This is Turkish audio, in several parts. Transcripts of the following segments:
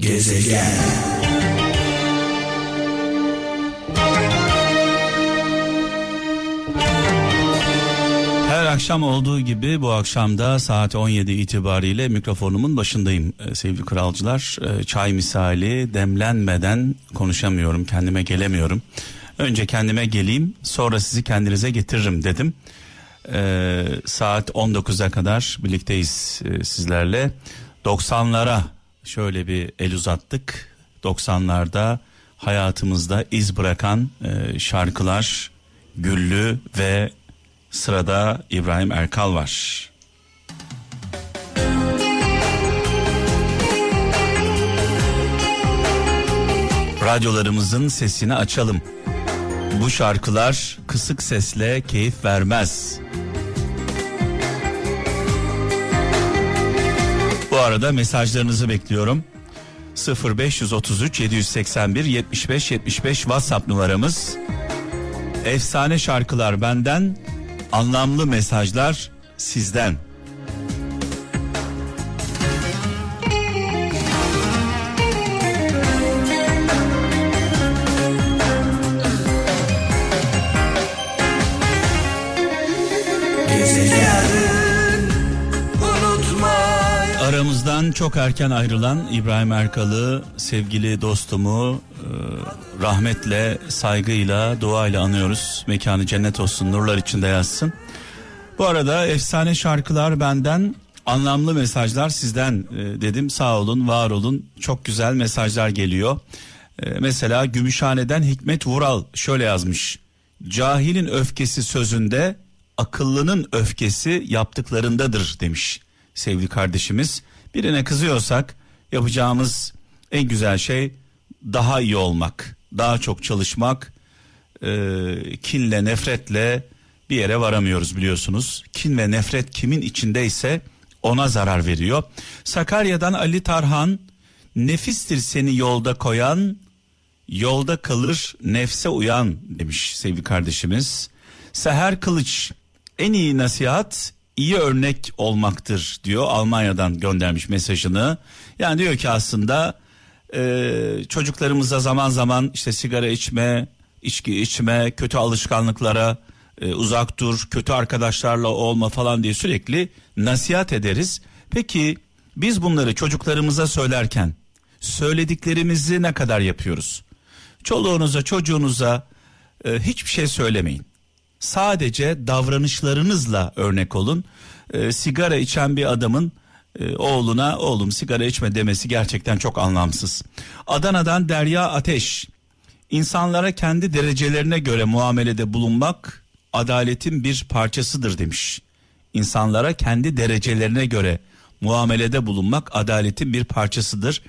Gezegen. Her akşam olduğu gibi bu akşam da saat 17 itibariyle mikrofonumun başındayım ee, sevgili kralcılar. Ee, çay misali demlenmeden konuşamıyorum, kendime gelemiyorum. Önce kendime geleyim, sonra sizi kendinize getiririm dedim. Ee, saat 19'a kadar birlikteyiz e, sizlerle. 90'lara şöyle bir el uzattık. 90'larda hayatımızda iz bırakan e, şarkılar Güllü ve sırada İbrahim Erkal var. Radyolarımızın sesini açalım. Bu şarkılar kısık sesle keyif vermez. Arada mesajlarınızı bekliyorum. 0533 781 75 75 WhatsApp numaramız. Efsane şarkılar benden, anlamlı mesajlar sizden. Aramızdan çok erken ayrılan İbrahim Erkal'ı sevgili dostumu e, rahmetle, saygıyla, duayla anıyoruz. Mekanı cennet olsun, nurlar içinde yazsın. Bu arada efsane şarkılar benden, anlamlı mesajlar sizden e, dedim. Sağ olun, var olun. Çok güzel mesajlar geliyor. E, mesela Gümüşhane'den Hikmet Vural şöyle yazmış. Cahilin öfkesi sözünde, akıllının öfkesi yaptıklarındadır demiş sevgili kardeşimiz. Birine kızıyorsak yapacağımız en güzel şey daha iyi olmak, daha çok çalışmak, e, kinle, nefretle bir yere varamıyoruz biliyorsunuz. Kin ve nefret kimin içindeyse ona zarar veriyor. Sakarya'dan Ali Tarhan, nefistir seni yolda koyan, yolda kalır nefse uyan demiş sevgili kardeşimiz. Seher Kılıç, en iyi nasihat iyi örnek olmaktır diyor Almanya'dan göndermiş mesajını. Yani diyor ki aslında e, çocuklarımıza zaman zaman işte sigara içme, içki içme, kötü alışkanlıklara e, uzak dur, kötü arkadaşlarla olma falan diye sürekli nasihat ederiz. Peki biz bunları çocuklarımıza söylerken söylediklerimizi ne kadar yapıyoruz? Çoluğunuza, çocuğunuza e, hiçbir şey söylemeyin sadece davranışlarınızla örnek olun. E, sigara içen bir adamın e, oğluna oğlum sigara içme demesi gerçekten çok anlamsız. Adana'dan Derya Ateş insanlara kendi derecelerine göre muamelede bulunmak adaletin bir parçasıdır demiş. İnsanlara kendi derecelerine göre muamelede bulunmak adaletin bir parçasıdır.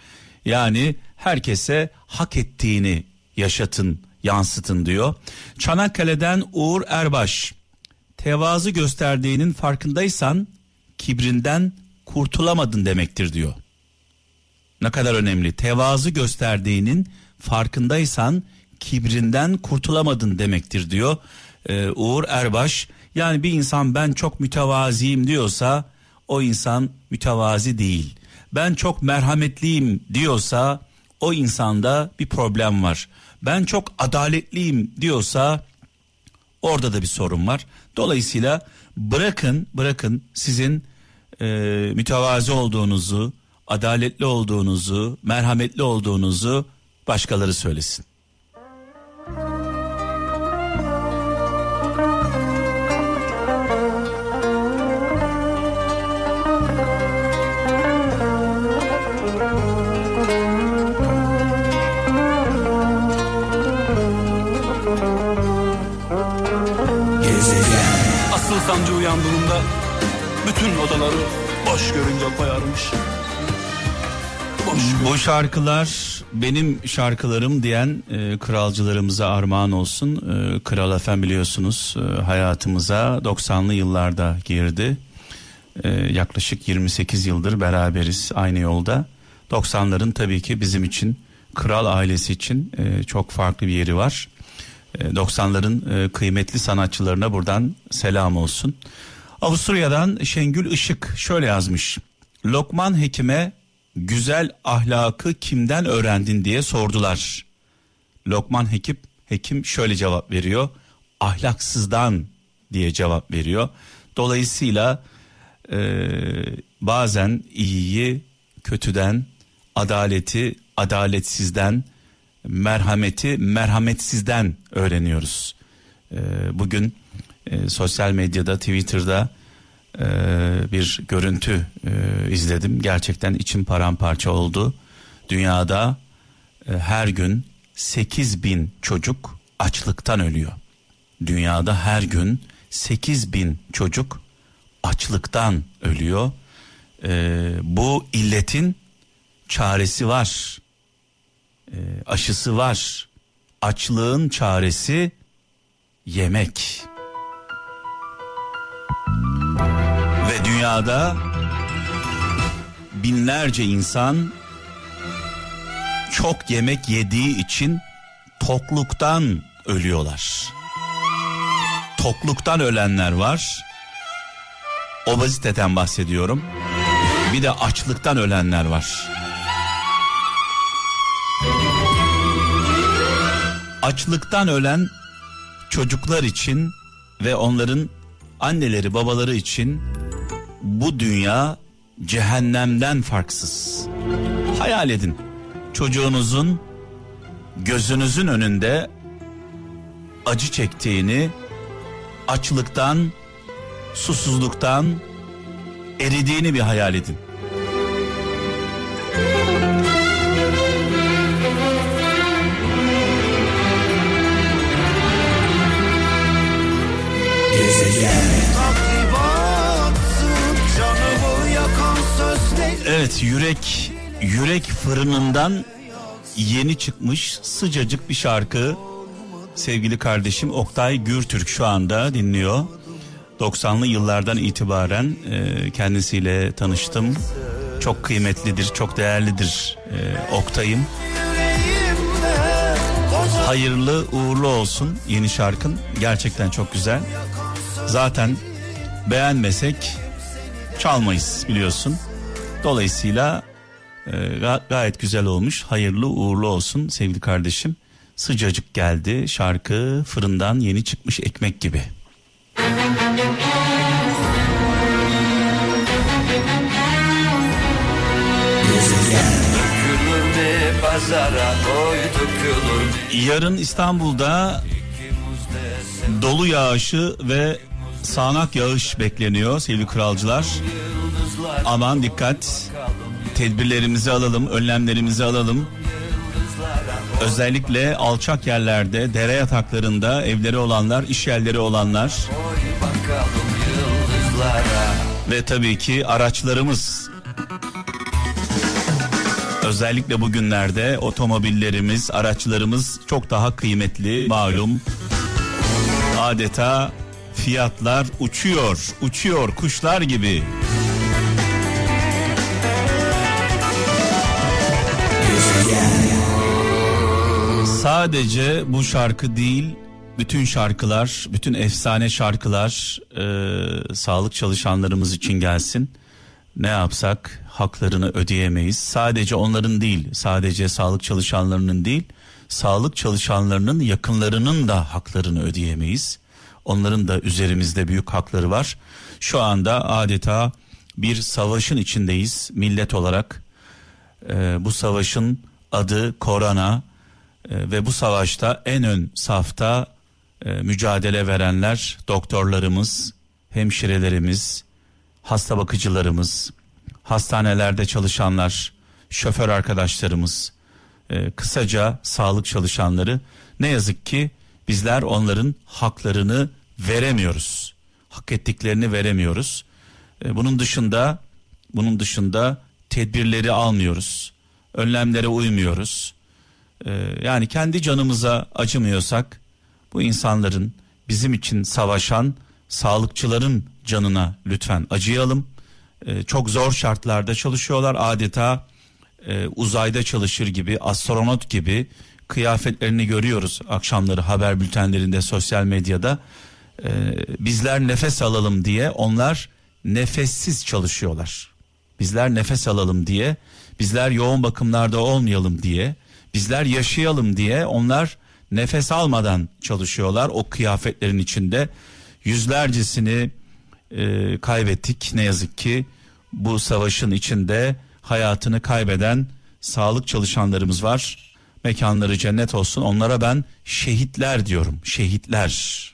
Yani herkese hak ettiğini yaşatın yansıtın diyor. Çanakkale'den Uğur Erbaş tevazu gösterdiğinin farkındaysan kibrinden kurtulamadın demektir diyor. Ne kadar önemli. Tevazu gösterdiğinin farkındaysan kibrinden kurtulamadın demektir diyor. Ee, Uğur Erbaş yani bir insan ben çok mütevaziyim diyorsa o insan mütevazi değil. Ben çok merhametliyim diyorsa o insanda bir problem var ben çok adaletliyim diyorsa orada da bir sorun var. Dolayısıyla bırakın bırakın sizin e, mütevazi olduğunuzu, adaletli olduğunuzu, merhametli olduğunuzu başkaları söylesin. Sancı uyandığında bütün odaları boş görünce koyarmış. Boş Bu şarkılar benim şarkılarım diyen e, kralcılarımıza armağan olsun. E, Kral Efem biliyorsunuz e, hayatımıza 90'lı yıllarda girdi. E, yaklaşık 28 yıldır beraberiz aynı yolda. 90'ların tabii ki bizim için, kral ailesi için e, çok farklı bir yeri var. 90'ların e, e, kıymetli sanatçılarına buradan selam olsun. Avusturya'dan Şengül Işık şöyle yazmış. Lokman Hekim'e güzel ahlakı kimden öğrendin diye sordular. Lokman Hekim, Hekim şöyle cevap veriyor. Ahlaksızdan diye cevap veriyor. Dolayısıyla e, bazen iyiyi kötüden, adaleti adaletsizden, merhameti merhametsizden öğreniyoruz. E, bugün e, sosyal medyada, Twitter'da e, bir görüntü e, izledim. Gerçekten içim paramparça oldu. Dünyada e, her gün 8 bin çocuk açlıktan ölüyor. Dünyada her gün 8 bin çocuk açlıktan ölüyor. E, bu illetin çaresi var. E, aşısı var. Açlığın çaresi yemek. Ve dünyada binlerce insan çok yemek yediği için tokluktan ölüyorlar. Tokluktan ölenler var. Obeziteden bahsediyorum. Bir de açlıktan ölenler var. Açlıktan ölen çocuklar için ve onların anneleri babaları için bu dünya cehennemden farksız. Hayal edin çocuğunuzun gözünüzün önünde acı çektiğini, açlıktan, susuzluktan eridiğini bir hayal edin. Evet yürek yürek fırınından yeni çıkmış sıcacık bir şarkı sevgili kardeşim Oktay Gürtürk şu anda dinliyor. 90'lı yıllardan itibaren e, kendisiyle tanıştım. Çok kıymetlidir, çok değerlidir e, Oktay'ım. Hayırlı uğurlu olsun yeni şarkın. Gerçekten çok güzel. Zaten beğenmesek çalmayız biliyorsun. Dolayısıyla e, gayet güzel olmuş. Hayırlı uğurlu olsun sevgili kardeşim. Sıcacık geldi şarkı fırından yeni çıkmış ekmek gibi. Yarın İstanbul'da dolu yağışı ve sağanak yağış bekleniyor sevgili kralcılar. Aman dikkat. Tedbirlerimizi alalım, önlemlerimizi alalım. Özellikle alçak yerlerde, dere yataklarında evleri olanlar, iş yerleri olanlar. Ve tabii ki araçlarımız. Özellikle bugünlerde otomobillerimiz, araçlarımız çok daha kıymetli malum. Adeta fiyatlar uçuyor, uçuyor kuşlar gibi. Sadece bu şarkı değil, bütün şarkılar, bütün efsane şarkılar e, sağlık çalışanlarımız için gelsin. Ne yapsak haklarını ödeyemeyiz. Sadece onların değil, sadece sağlık çalışanlarının değil, sağlık çalışanlarının yakınlarının da haklarını ödeyemeyiz. Onların da üzerimizde büyük hakları var. Şu anda adeta bir savaşın içindeyiz millet olarak. E, bu savaşın adı korona e, ve bu savaşta en ön safta e, mücadele verenler doktorlarımız, hemşirelerimiz, hasta bakıcılarımız, hastanelerde çalışanlar, şoför arkadaşlarımız, e, kısaca sağlık çalışanları ne yazık ki bizler onların haklarını veremiyoruz. Hak ettiklerini veremiyoruz. E, bunun dışında bunun dışında tedbirleri almıyoruz. Önlemlere uymuyoruz. E, yani kendi canımıza acımıyorsak bu insanların bizim için savaşan sağlıkçıların canına lütfen acıyalım. E, çok zor şartlarda çalışıyorlar adeta e, uzayda çalışır gibi astronot gibi kıyafetlerini görüyoruz akşamları haber bültenlerinde sosyal medyada e, bizler nefes alalım diye onlar nefessiz çalışıyorlar bizler nefes alalım diye Bizler yoğun bakımlarda olmayalım diye, bizler yaşayalım diye onlar nefes almadan çalışıyorlar o kıyafetlerin içinde. Yüzlercesini e, kaybettik ne yazık ki bu savaşın içinde hayatını kaybeden sağlık çalışanlarımız var. Mekanları cennet olsun. Onlara ben şehitler diyorum. Şehitler.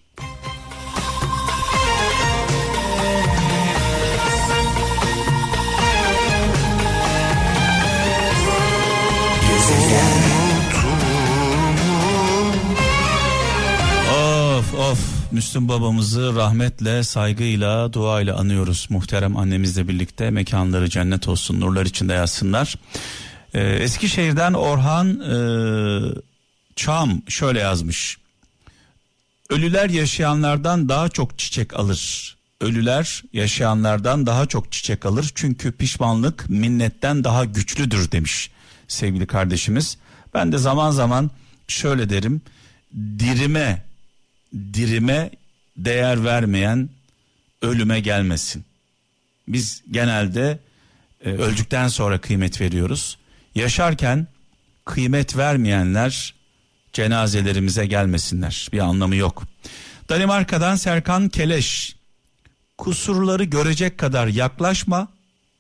Of of Müslüm babamızı rahmetle, saygıyla, duayla anıyoruz. Muhterem annemizle birlikte mekanları cennet olsun, nurlar içinde yatsınlar. Ee, Eskişehir'den Orhan e, Çam şöyle yazmış. Ölüler yaşayanlardan daha çok çiçek alır. Ölüler yaşayanlardan daha çok çiçek alır. Çünkü pişmanlık minnetten daha güçlüdür demiş sevgili kardeşimiz. Ben de zaman zaman şöyle derim. Dirime dirime değer vermeyen ölüme gelmesin. Biz genelde e, öldükten sonra kıymet veriyoruz. Yaşarken kıymet vermeyenler cenazelerimize gelmesinler. Bir anlamı yok. Danimarka'dan Serkan Keleş. Kusurları görecek kadar yaklaşma,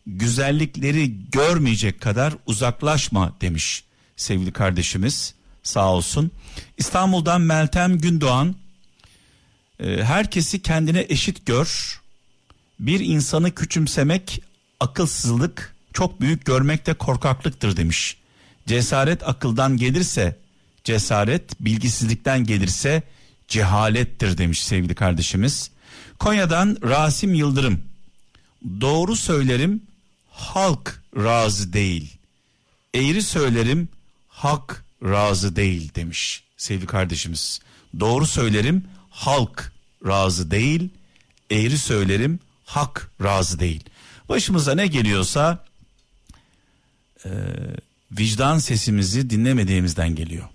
güzellikleri görmeyecek kadar uzaklaşma demiş sevgili kardeşimiz. Sağ olsun. İstanbul'dan Meltem Gündoğan e, herkesi kendine eşit gör. Bir insanı küçümsemek akılsızlık, çok büyük görmek de korkaklıktır demiş. Cesaret akıldan gelirse cesaret, bilgisizlikten gelirse cehalettir demiş sevgili kardeşimiz. Konya'dan Rasim Yıldırım. Doğru söylerim, halk razı değil. Eğri söylerim, hak razı değil demiş sevgili kardeşimiz. Doğru söylerim, halk razı değil, eğri söylerim, hak razı değil. Başımıza ne geliyorsa e, vicdan sesimizi dinlemediğimizden geliyor.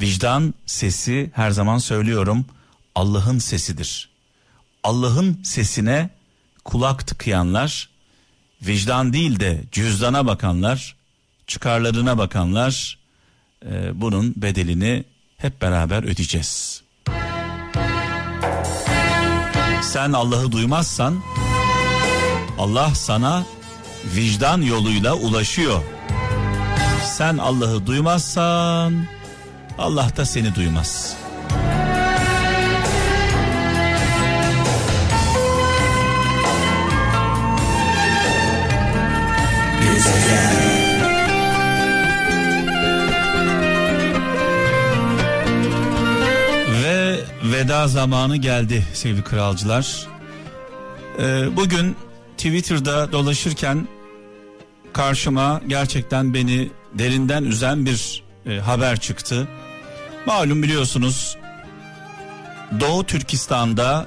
Vicdan sesi her zaman söylüyorum Allah'ın sesidir. Allah'ın sesine kulak tıkayanlar, vicdan değil de cüzdana bakanlar, çıkarlarına bakanlar e, bunun bedelini hep beraber ödeyeceğiz. Sen Allah'ı duymazsan Allah sana vicdan yoluyla ulaşıyor. Sen Allah'ı duymazsan Allah da seni duymaz. Ve veda zamanı geldi sevgili kralcılar. Ee, bugün Twitter'da dolaşırken karşıma gerçekten beni derinden üzen bir e, haber çıktı. Malum biliyorsunuz Doğu Türkistan'da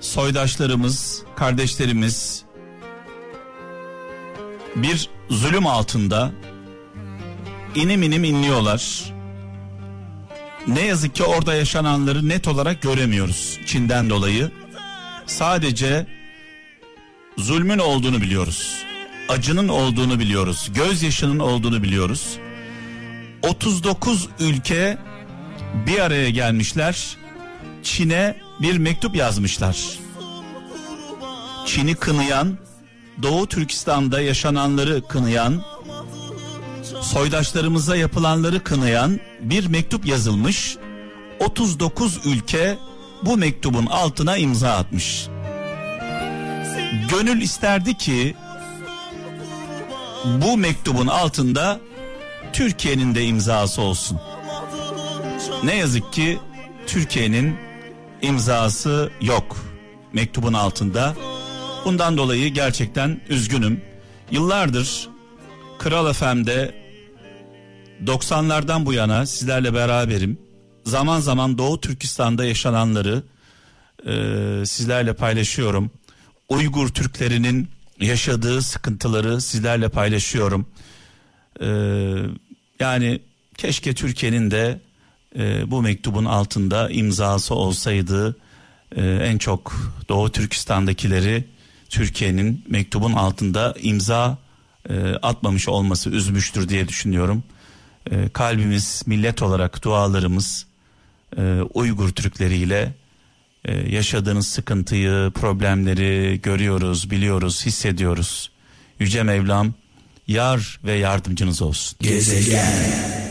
soydaşlarımız, kardeşlerimiz bir zulüm altında inim inim inliyorlar. Ne yazık ki orada yaşananları net olarak göremiyoruz Çin'den dolayı. Sadece zulmün olduğunu biliyoruz. Acının olduğunu biliyoruz. Gözyaşının olduğunu biliyoruz. 39 ülke bir araya gelmişler. Çin'e bir mektup yazmışlar. Çin'i kınayan, Doğu Türkistan'da yaşananları kınayan, soydaşlarımıza yapılanları kınayan bir mektup yazılmış. 39 ülke bu mektubun altına imza atmış. Gönül isterdi ki bu mektubun altında Türkiye'nin de imzası olsun. Ne yazık ki Türkiye'nin imzası yok mektubun altında. Bundan dolayı gerçekten üzgünüm. Yıllardır Kral FM'de 90'lardan bu yana sizlerle beraberim. Zaman zaman Doğu Türkistan'da yaşananları e, sizlerle paylaşıyorum. Uygur Türklerinin yaşadığı sıkıntıları sizlerle paylaşıyorum. E, yani keşke Türkiye'nin de e, bu mektubun altında imzası olsaydı e, en çok Doğu Türkistan'dakileri Türkiye'nin mektubun altında imza e, atmamış olması üzmüştür diye düşünüyorum. E, kalbimiz millet olarak dualarımız e, Uygur Türkleriyle e, yaşadığınız sıkıntıyı, problemleri görüyoruz, biliyoruz, hissediyoruz. Yüce Mevlam yar ve yardımcınız olsun. Gezegen